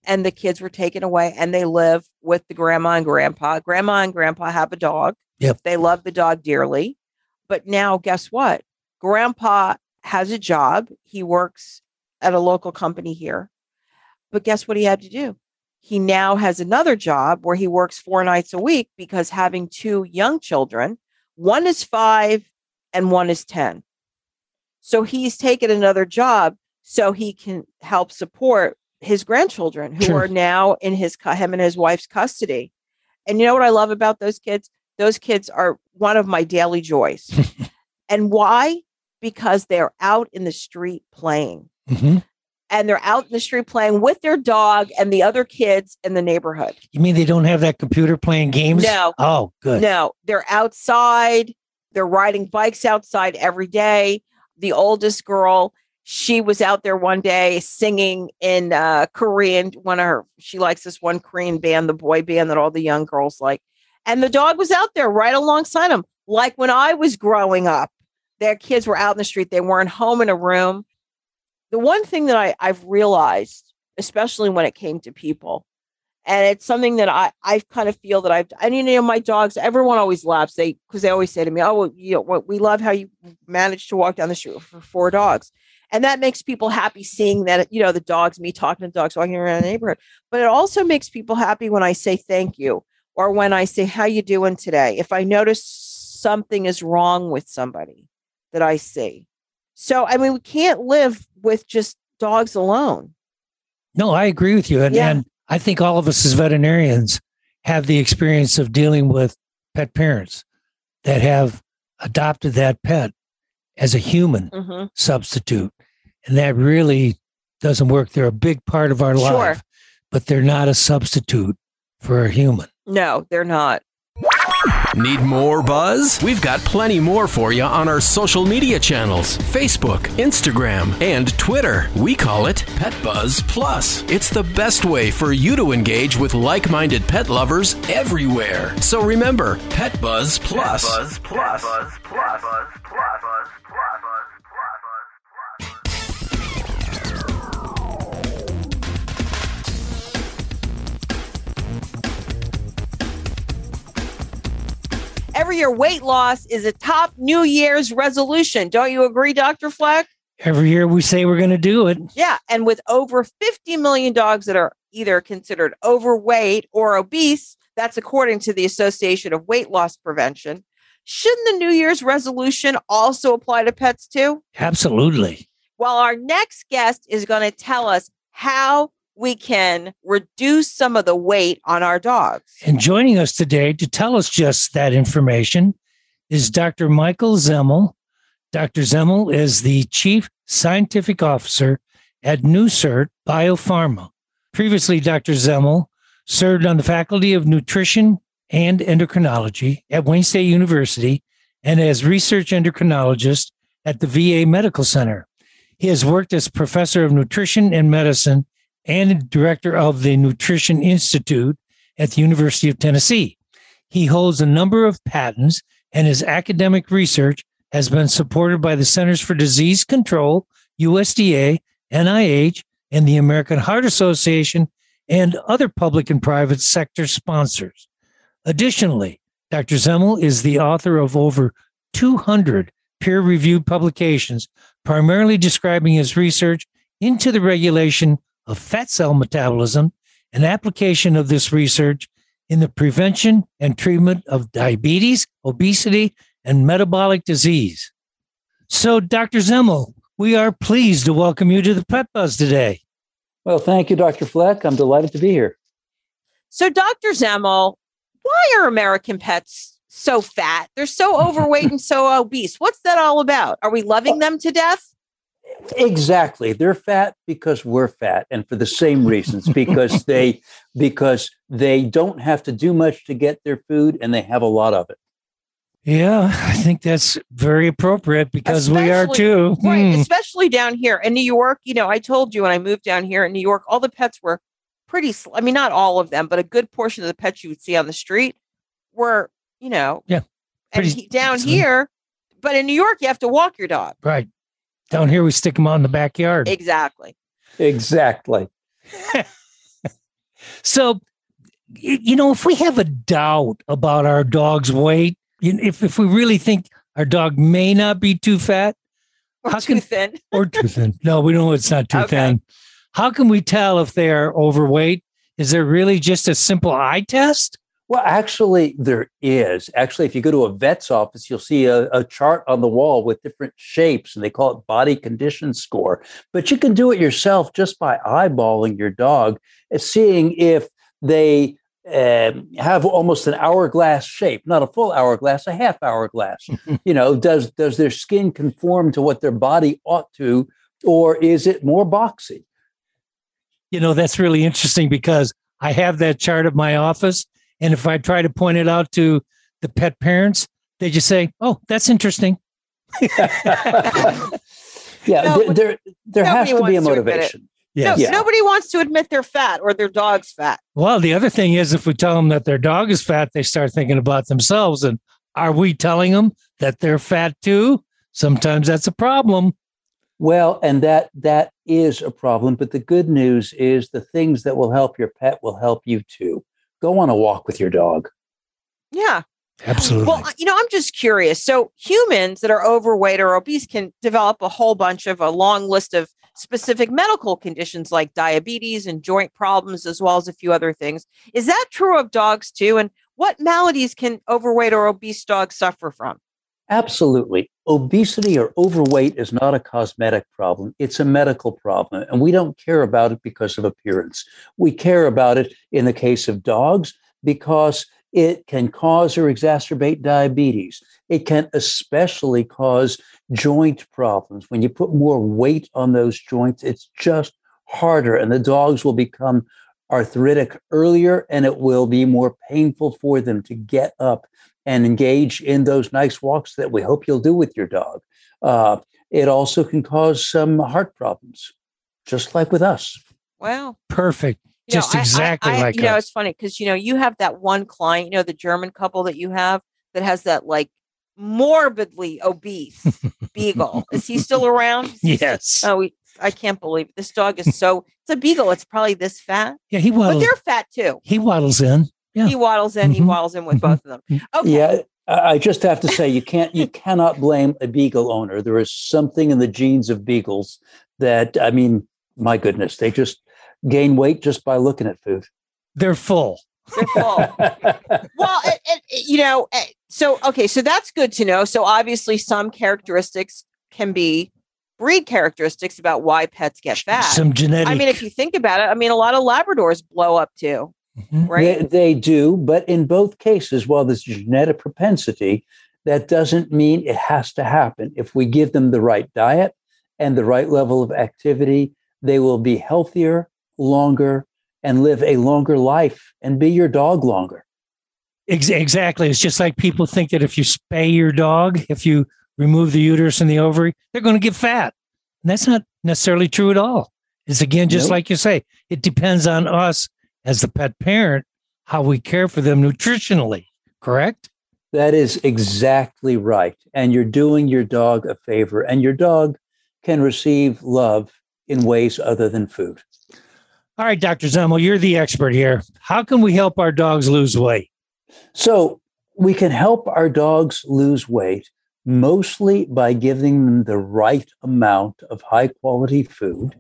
and the kids were taken away and they live with the grandma and grandpa. Grandma and grandpa have a dog. Yep. They love the dog dearly. But now, guess what? Grandpa has a job. He works at a local company here. But guess what he had to do? He now has another job where he works four nights a week because having two young children, one is five and one is 10. So he's taken another job so he can help support his grandchildren who Sure. are now in his him and his wife's custody. And you know what I love about those kids? Those kids are one of my daily joys. and why? Because they're out in the street playing. hmm And they're out in the street playing with their dog and the other kids in the neighborhood. You mean they don't have that computer playing games? No. Oh, good. No, they're outside. They're riding bikes outside every day. The oldest girl, she was out there one day singing in uh, Korean. One of her, she likes this one Korean band, the boy band that all the young girls like. And the dog was out there right alongside them. Like when I was growing up, their kids were out in the street. They weren't home in a room. The one thing that I, I've realized, especially when it came to people, and it's something that I I kind of feel that I've and you know my dogs everyone always laughs. They because they always say to me oh well, you know we love how you managed to walk down the street for four dogs. And that makes people happy seeing that you know the dogs me talking to dogs walking around the neighborhood. But it also makes people happy when I say thank you or when I say how you doing today? If I notice something is wrong with somebody that I see so I mean we can't live with just dogs alone No, I agree with you. And, Yeah. and I think all of us as veterinarians have the experience of dealing with pet parents that have adopted that pet as a human Mhm. substitute. And that really doesn't work. They're a big part of our Sure. life, but they're not a substitute for a human. no they're not Need more buzz? We've got plenty more for you on our social media channels Facebook, Instagram, and Twitter. We call it Pet Buzz Plus. It's the best way for you to engage with like minded pet lovers everywhere. So remember, Pet Buzz Plus. Every year weight loss is a top New Year's resolution. Don't you agree, Dr. Fleck? Every year we say we're going to do it. Yeah. And with over 50 million dogs that are either considered overweight or obese, that's according to the Association of Weight Loss Prevention. Shouldn't the New Year's resolution also apply to pets too? Absolutely. Well, our next guest is going to tell us how we can reduce some of the weight on our dogs. And joining us today to tell us just that information is Dr. Michael Zemel. Dr. Zemel is the Chief Scientific Officer at NuSirt Biopharma. Previously, Dr. Zemel served on the Faculty of Nutrition and Endocrinology at Wayne State University and as research endocrinologist at the VA Medical Center. He has worked as professor of nutrition and medicine and director of the Nutrition Institute at the University of Tennessee. He holds a number of patents, and his academic research has been supported by the Centers for Disease Control, USDA, NIH, and the American Heart Association, and other public and private sector sponsors. Additionally, Dr. Zemel is the author of over 200 peer reviewed publications, primarily describing his research into the regulation of fat cell metabolism and application of this research in the prevention and treatment of diabetes, obesity, and metabolic disease. So, Dr. Zemel, we are pleased to welcome you to the Pet Buzz today. Well, thank you, Dr. Fleck. I'm delighted to be here. So, Dr. Zemel, why are American pets so fat? They're so overweight and so obese. What's that all about? Are we loving them to death? Exactly. They're fat because we're fat and for the same reasons because they because they don't have to do much to get their food and they have a lot of it. Yeah, I think that's very appropriate because especially, we are too. Right, hmm. especially down here in New York. You know, I told you when I moved down here in New York, all the pets were pretty. I mean, not all of them, but a good portion of the pets you would see on the street were, you know, yeah, and he, down slim. here. But in New York, you have to walk your dog. Right. Down here, we stick them out in the backyard. Exactly. Exactly. so, you know, if we have a doubt about our dog's weight, if if we really think our dog may not be too fat, or how too can, thin, or too thin. No, we know it's not too okay. thin. How can we tell if they are overweight? Is there really just a simple eye test? Well, actually, there is. Actually, if you go to a vet's office, you'll see a, a, chart on the wall with different shapes, and they call it body condition score. But you can do it yourself just by eyeballing your dog seeing if they um, have almost an hourglass shape, not a full hourglass, a half hourglass. you know, does does their skin conform to what their body ought to, or is it more boxy? You know, that's really interesting because I have that chart at my office, and if I try to point it out to the pet parents, they just say, "Oh, that's interesting." yeah, no, there there, there has to be a motivation. Yes. No, yeah. Nobody wants to admit they're fat or their dog's fat. Well, the other thing is if we tell them that their dog is fat, they start thinking about themselves. And are we telling them that they're fat too? Sometimes that's a problem. Well, and that that is a problem. But the good news is the things that will help your pet will help you too. Go on a walk with your dog. Yeah. Absolutely. Well, you know, I'm just curious. So humans that are overweight or obese can develop a whole bunch of a long list of specific medical conditions like diabetes and joint problems, as well as a few other things. Is that true of dogs too? And what maladies can overweight or obese dogs suffer from? Absolutely. Obesity or overweight is not a cosmetic problem, it's a medical problem. And we don't care about it because of appearance. We care about it in the case of dogs because it can cause or exacerbate diabetes. It can especially cause joint problems. When you put more weight on those joints, it's just harder, and the dogs will become arthritic earlier, and it will be more painful for them to get up and engage in those nice walks that we hope you'll do with your dog. Uh, it also can cause some heart problems, just like with us. Wow. Perfect. You just know, exactly I, I, like you know it's funny because you know you have that one client you know the german couple that you have that has that like morbidly obese beagle is he still around yes still, oh we, i can't believe it. this dog is so it's a beagle it's probably this fat yeah he waddles but they're fat too he waddles in yeah. he waddles in mm-hmm. he waddles in with both of them mm-hmm. okay yeah I just have to say you can't you cannot blame a beagle owner. There is something in the genes of beagles that I mean, my goodness, they just gain weight just by looking at food. They're full. They're full. well, it, it, you know, eh, so okay, so that's good to know. So obviously, some characteristics can be breed characteristics about why pets get fat. Some genetic. I mean, if you think about it, I mean, a lot of Labradors blow up too, mm-hmm. right? They, they do, but in both cases, while there's genetic propensity, that doesn't mean it has to happen. If we give them the right diet and the right level of activity, they will be healthier, longer and live a longer life and be your dog longer. Exactly. It's just like people think that if you spay your dog, if you remove the uterus and the ovary, they're going to get fat. And that's not necessarily true at all. It's again, just nope. like you say, it depends on us as the pet parent, how we care for them nutritionally, correct? That is exactly right. And you're doing your dog a favor, and your dog can receive love in ways other than food. All right, Dr. Zemel, you're the expert here. How can we help our dogs lose weight? So, we can help our dogs lose weight mostly by giving them the right amount of high quality food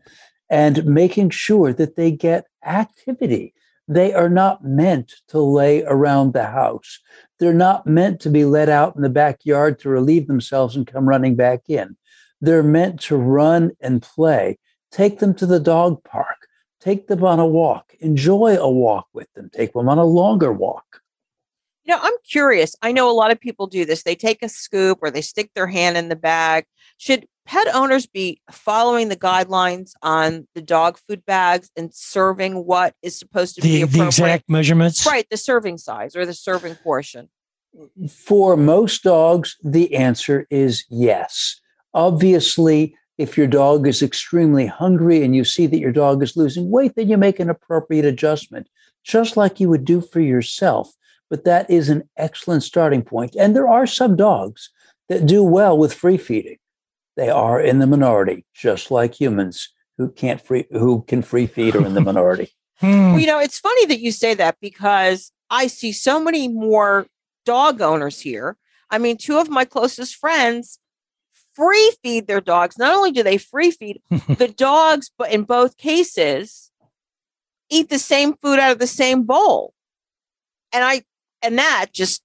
and making sure that they get activity. They are not meant to lay around the house. They're not meant to be let out in the backyard to relieve themselves and come running back in. They're meant to run and play. Take them to the dog park. Take them on a walk. Enjoy a walk with them. Take them on a longer walk. You know, I'm curious. I know a lot of people do this. They take a scoop or they stick their hand in the bag. Should pet owners be following the guidelines on the dog food bags and serving what is supposed to the, be appropriate? the exact measurements? Right, the serving size or the serving portion. For most dogs, the answer is yes. Obviously, if your dog is extremely hungry and you see that your dog is losing weight, then you make an appropriate adjustment, just like you would do for yourself. But that is an excellent starting point. And there are some dogs that do well with free feeding. They are in the minority, just like humans who can't free who can free feed are in the minority. Hmm. Well, you know, it's funny that you say that because I see so many more dog owners here. I mean, two of my closest friends free feed their dogs. Not only do they free feed the dogs, but in both cases, eat the same food out of the same bowl. And I and that just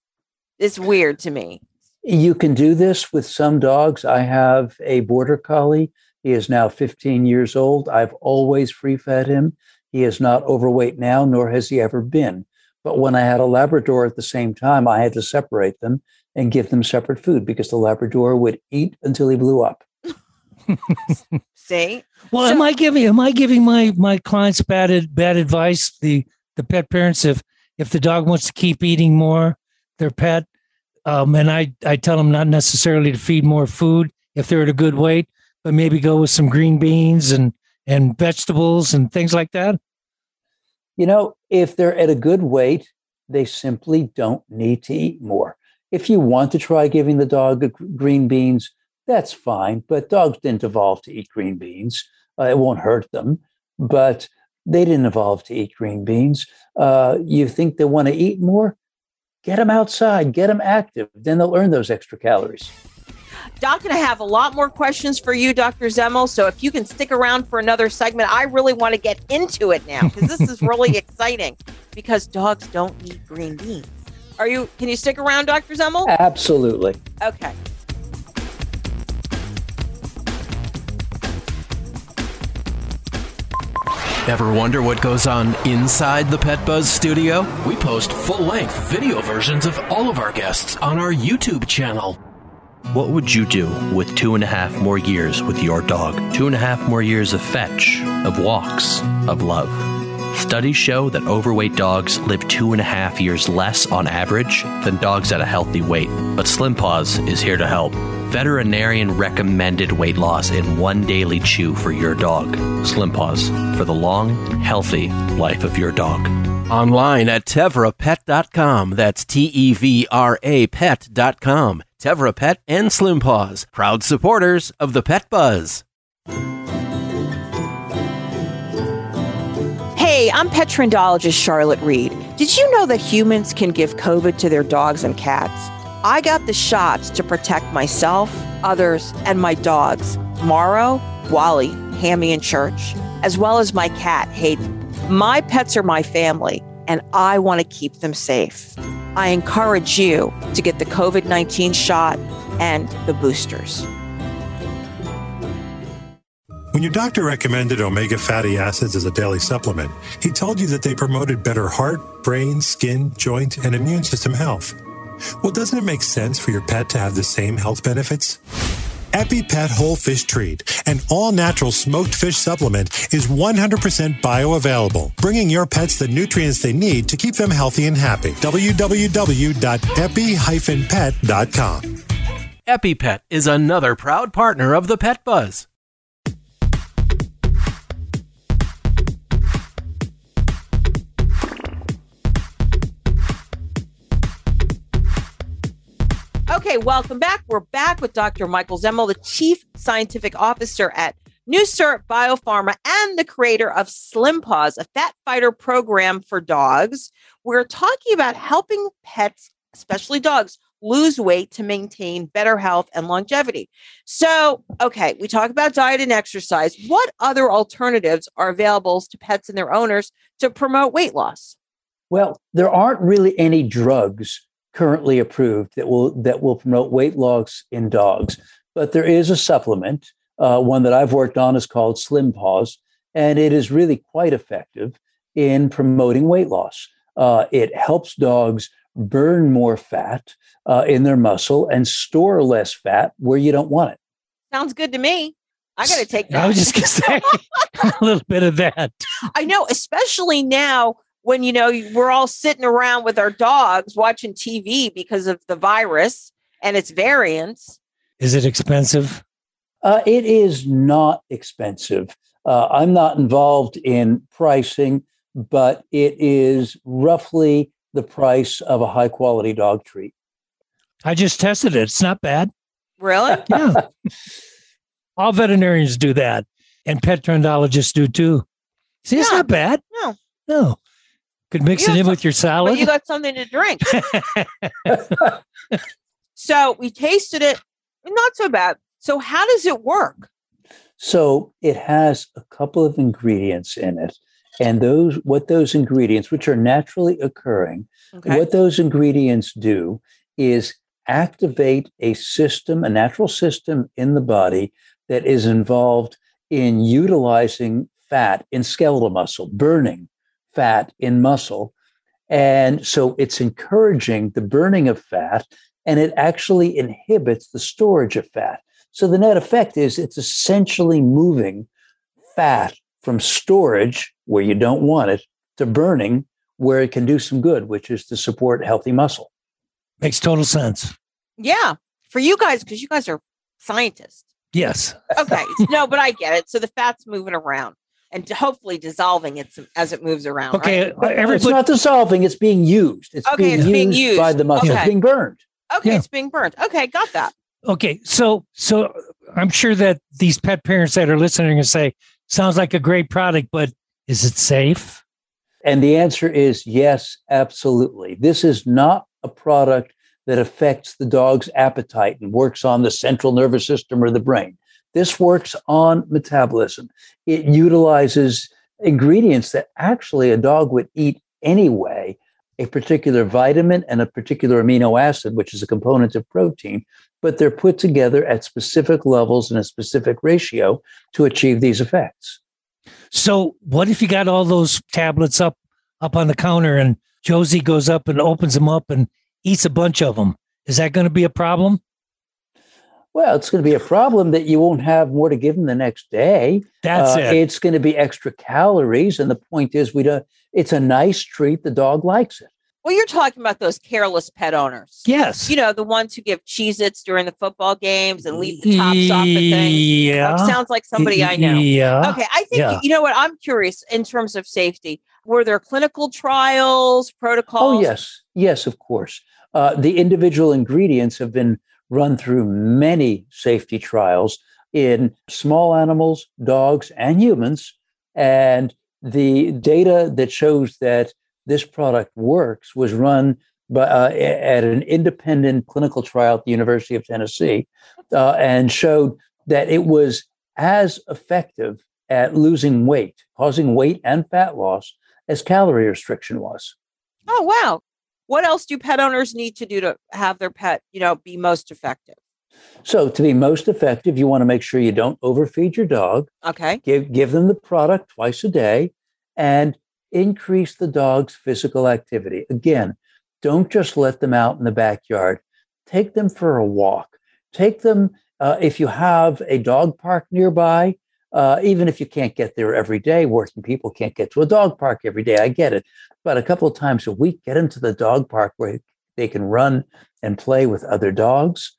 is weird to me. You can do this with some dogs. I have a border collie. He is now 15 years old. I've always free fed him. He is not overweight now, nor has he ever been. But when I had a Labrador at the same time, I had to separate them and give them separate food because the Labrador would eat until he blew up. See? Well, so, am I giving am I giving my my clients bad bad advice? The the pet parents if if the dog wants to keep eating more, their pet, um, and I I tell them not necessarily to feed more food if they're at a good weight, but maybe go with some green beans and and vegetables and things like that. You know, if they're at a good weight, they simply don't need to eat more. If you want to try giving the dog green beans, that's fine. But dogs didn't evolve to eat green beans. Uh, it won't hurt them, but they didn't evolve to eat green beans. Uh, you think they want to eat more? Get them outside, get them active. Then they'll earn those extra calories. Doc and I have a lot more questions for you, Dr. Zemel. So if you can stick around for another segment, I really want to get into it now because this is really exciting because dogs don't eat green beans. Are you? Can you stick around, Dr. Zemel? Absolutely. Okay. Ever wonder what goes on inside the Pet Buzz studio? We post full length video versions of all of our guests on our YouTube channel. What would you do with two and a half more years with your dog? Two and a half more years of fetch, of walks, of love. Studies show that overweight dogs live two and a half years less on average than dogs at a healthy weight. But Slim Paws is here to help. Veterinarian recommended weight loss in one daily chew for your dog. Slim Paws for the long, healthy life of your dog. Online at tevrapet.com. That's T E V R A pet.com. Tevra Pet and Slim Paws, proud supporters of the Pet Buzz. Hey, I'm pet trendologist Charlotte Reed. Did you know that humans can give COVID to their dogs and cats? I got the shots to protect myself, others, and my dogs, Morrow, Wally, Hammy, and Church, as well as my cat, Hayden. My pets are my family, and I want to keep them safe. I encourage you to get the COVID 19 shot and the boosters. When your doctor recommended omega fatty acids as a daily supplement, he told you that they promoted better heart, brain, skin, joint, and immune system health. Well, doesn't it make sense for your pet to have the same health benefits? EpiPet Whole Fish Treat, an all natural smoked fish supplement, is 100% bioavailable, bringing your pets the nutrients they need to keep them healthy and happy. www.epi-pet.com. EpiPet is another proud partner of the Pet Buzz. Okay, welcome back. We're back with Dr. Michael Zemel, the Chief Scientific Officer at NuSirt Biopharma and the creator of Slim Paws, a fat fighter program for dogs. We're talking about helping pets, especially dogs, lose weight to maintain better health and longevity. So, okay, we talk about diet and exercise. What other alternatives are available to pets and their owners to promote weight loss? Well, there aren't really any drugs currently approved that will that will promote weight loss in dogs, but there is a supplement. Uh, one that I've worked on is called Slim Paws, and it is really quite effective in promoting weight loss. Uh, it helps dogs burn more fat uh, in their muscle and store less fat where you don't want it. Sounds good to me. I got to take that. I was just going to say a little bit of that. I know, especially now when, you know, we're all sitting around with our dogs watching TV because of the virus and its variants. Is it expensive? Uh, it is not expensive. Uh, I'm not involved in pricing, but it is roughly the price of a high quality dog treat. I just tested it. It's not bad. Really? Yeah. All veterinarians do that, and pet trendologists do too. See, it's not bad. No. No. Could mix You it in with your salad. But you got something to drink. so we tasted it. Not so bad. So how does it work? So it has a couple of ingredients in it. And those what those ingredients, which are naturally occurring, Okay. what those ingredients do is activate a system, a natural system in the body that is involved in utilizing fat in skeletal muscle, burning fat in muscle. And so it's encouraging the burning of fat and it actually inhibits the storage of fat. So the net effect is it's essentially moving fat from storage where you don't want it to burning where it can do some good, which is to support healthy muscle. Makes total sense. Yeah. For you guys, because you guys are scientists. Yes. Okay. no, but I get it. So the fat's moving around and hopefully dissolving it as it moves around. Okay. right? it's not dissolving, it's being used. It's, Okay, being, it's used being used. by the muscle, Okay. it's being burned. Okay, Yeah. it's being burned. Okay, got that. Okay. So, so I'm sure that these pet parents that are listening and say, sounds like a great product, but is it safe? And the answer is yes, absolutely. This is not a product that affects the dog's appetite and works on the central nervous system or the brain. This works on metabolism. It utilizes ingredients that actually a dog would eat anyway, a particular vitamin and a particular amino acid, which is a component of protein, but they're put together at specific levels in a specific ratio to achieve these effects. So what if you got all those tablets up up on the counter and Josie goes up and opens them up and eats a bunch of them? Is that going to be a problem? Well, it's going to be a problem that you won't have more to give them the next day. That's Uh, it. It's going to be extra calories, and the point is, we don't. It's a nice treat. The dog likes it. Well, you're talking about those careless pet owners. Yes. You know, the ones who give Cheez Its during the football games and leave the tops off of things. Yeah. Like, sounds like somebody I know. Yeah. Okay. I think, Yeah. you know what? I'm curious in terms of safety. Were there clinical trials, protocols? Oh yes, yes, of course. Uh, the individual ingredients have been run through many safety trials in small animals, dogs, and humans, and the data that shows that this product works was run by, uh, at an independent clinical trial at the University of Tennessee, uh, and showed that it was as effective at losing weight, causing weight and fat loss, as calorie restriction was. Oh, wow. What else do pet owners need to do to have their pet, you know, be most effective? So to be most effective, you want to make sure you don't overfeed your dog. Okay. Give give them the product twice a day and increase the dog's physical activity. Again, don't just let them out in the backyard. Take them for a walk. Take them uh, if you have a dog park nearby. Uh, even if you can't get there every day, working people can't get to a dog park every day. I get it, but a couple of times a week, get them to the dog park where they can run and play with other dogs.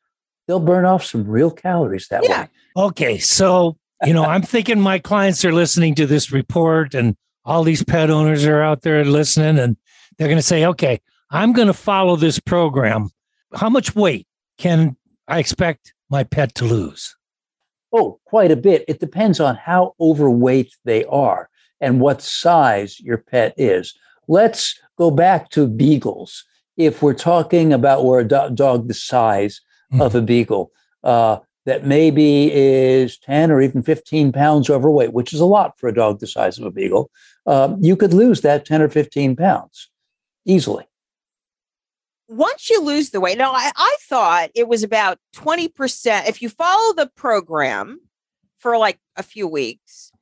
They'll burn off some real calories that way. Okay. So, you know, I'm thinking my clients are listening to this report and all these pet owners are out there listening and they're going to say, okay, I'm going to follow this program. How much weight can I expect my pet to lose? Oh, quite a bit. It depends on how overweight they are and what size your pet is. Let's go back to beagles. if we're talking about where a do- dog the size mm. of a beagle, uh, that maybe is 10 or even 15 pounds overweight, which is a lot for a dog the size of a beagle, um, you could lose that 10 or 15 pounds easily. Once you lose the weight, now I, I thought it was about 20%. If you follow the program for like a few weeks,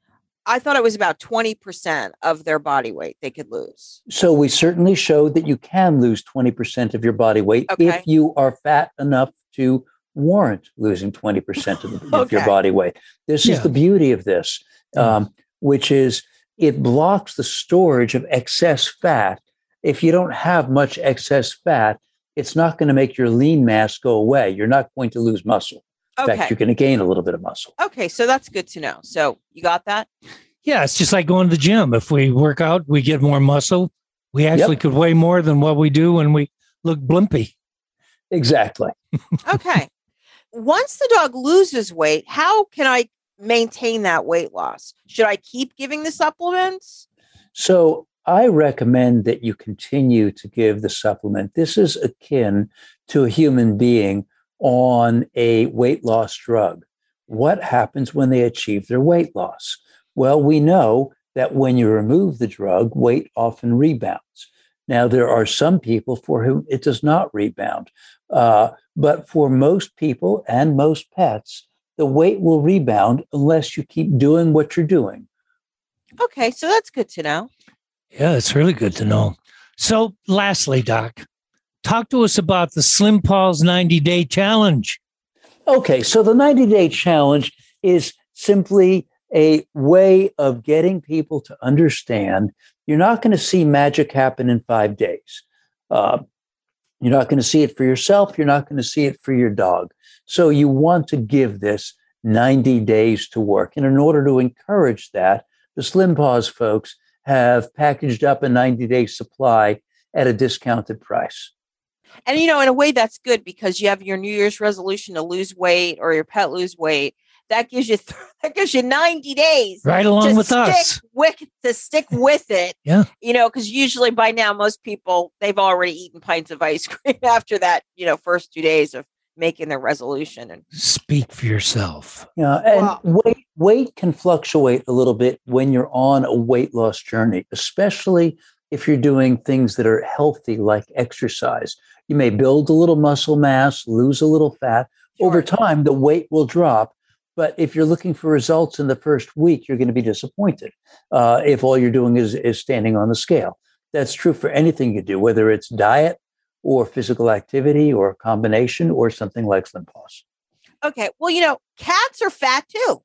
I thought it was about 20% of their body weight they could lose. So we certainly showed that you can lose 20% of your body weight okay. if you are fat enough to warrant losing 20% of, the, okay. of your body weight. This yeah. is the beauty of this, um, which is it blocks the storage of excess fat. If you don't have much excess fat, it's not going to make your lean mass go away. You're not going to lose muscle. In okay. fact, you're going to gain a little bit of muscle. Okay, so that's good to know. So you got that? Yeah, it's just like going to the gym. If we work out, we get more muscle. We actually yep. could weigh more than what we do when we look blimpy. Exactly. okay once the dog loses weight, how can I maintain that weight loss? Should I keep giving the supplements? So I recommend that you continue to give the supplement. This is akin to a human being on a weight loss drug. What happens when they achieve their weight loss? Well, we know that when you remove the drug, weight often rebounds. Now, there are some people for whom it does not rebound. Uh, but for most people and most pets, the weight will rebound unless you keep doing what you're doing. Okay, so that's good to know. Yeah, it's really good to know. So, lastly, Doc, talk to us about the Slim Paws 90 day challenge. Okay, so the 90 day challenge is simply a way of getting people to understand you're not going to see magic happen in five days. Uh, you're not going to see it for yourself. You're not going to see it for your dog. So you want to give this 90 days to work. And in order to encourage that, the Slim Paws folks have packaged up a 90 day supply at a discounted price. And you know, in a way, that's good because you have your New Year's resolution to lose weight or your pet lose weight that gives you th- that gives you 90 days right along with us with, to stick with it yeah you know because usually by now most people they've already eaten pints of ice cream after that you know first two days of making their resolution and speak for yourself yeah and wow. weight weight can fluctuate a little bit when you're on a weight loss journey especially if you're doing things that are healthy like exercise you may build a little muscle mass lose a little fat sure. over time the weight will drop but if you're looking for results in the first week, you're going to be disappointed uh, if all you're doing is, is standing on the scale. That's true for anything you do, whether it's diet or physical activity or a combination or something like Slim Paws. Okay. Well, you know, cats are fat too,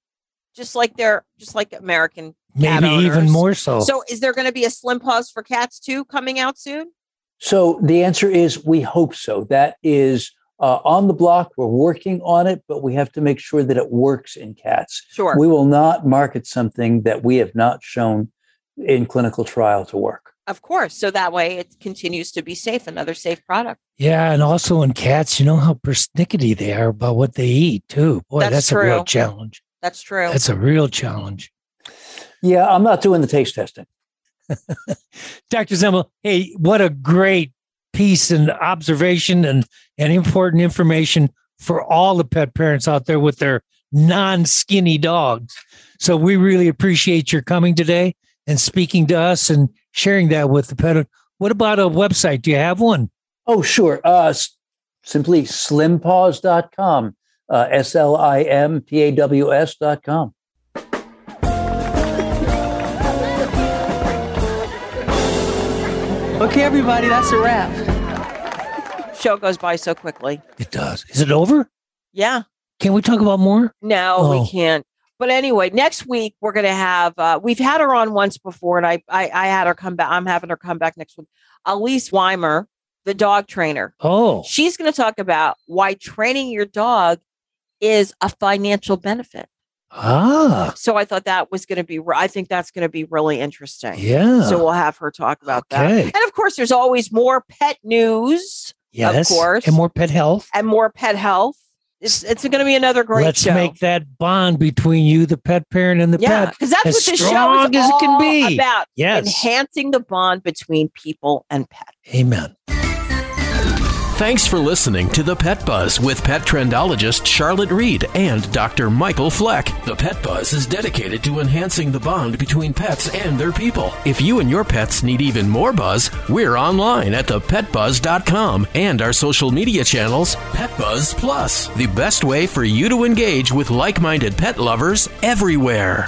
just like they're just like American. Maybe even more so. So, is there going to be a Slim Paws for cats too coming out soon? So, the answer is we hope so. That is uh, on the block. We're working on it, but we have to make sure that it works in cats. Sure. We will not market something that we have not shown in clinical trial to work. Of course. So that way it continues to be safe, another safe product. Yeah. And also in cats, you know how persnickety they are about what they eat, too. Boy, that's, that's a real challenge. That's true. That's a real challenge. Yeah. I'm not doing the taste testing. Dr. Zemel, hey, what a great piece and observation and, and important information for all the pet parents out there with their non skinny dogs. So we really appreciate your coming today and speaking to us and sharing that with the pet. What about a website? Do you have one? Oh, sure. Uh, simply slimpaws.com, uh, S L I M P A W S.com. Okay, everybody, that's a wrap. Show goes by so quickly. It does. Is it over? Yeah. Can we talk about more? No, oh. we can't. But anyway, next week we're going to have. Uh, we've had her on once before, and I, I I had her come back. I'm having her come back next week. Elise Weimer, the dog trainer. Oh, she's going to talk about why training your dog is a financial benefit. Ah. So I thought that was going to be, I think that's going to be really interesting. Yeah. So we'll have her talk about okay. that. And of course, there's always more pet news. Yes. Of course. And more pet health. And more pet health. It's, it's going to be another great Let's show. make that bond between you, the pet parent, and the yeah, pet. because that's as what this strong show is as all it can be. about. Yes. Enhancing the bond between people and pet. Amen. Thanks for listening to The Pet Buzz with pet trendologist Charlotte Reed and Dr. Michael Fleck. The Pet Buzz is dedicated to enhancing the bond between pets and their people. If you and your pets need even more buzz, we're online at thepetbuzz.com and our social media channels, Pet Buzz Plus, the best way for you to engage with like minded pet lovers everywhere.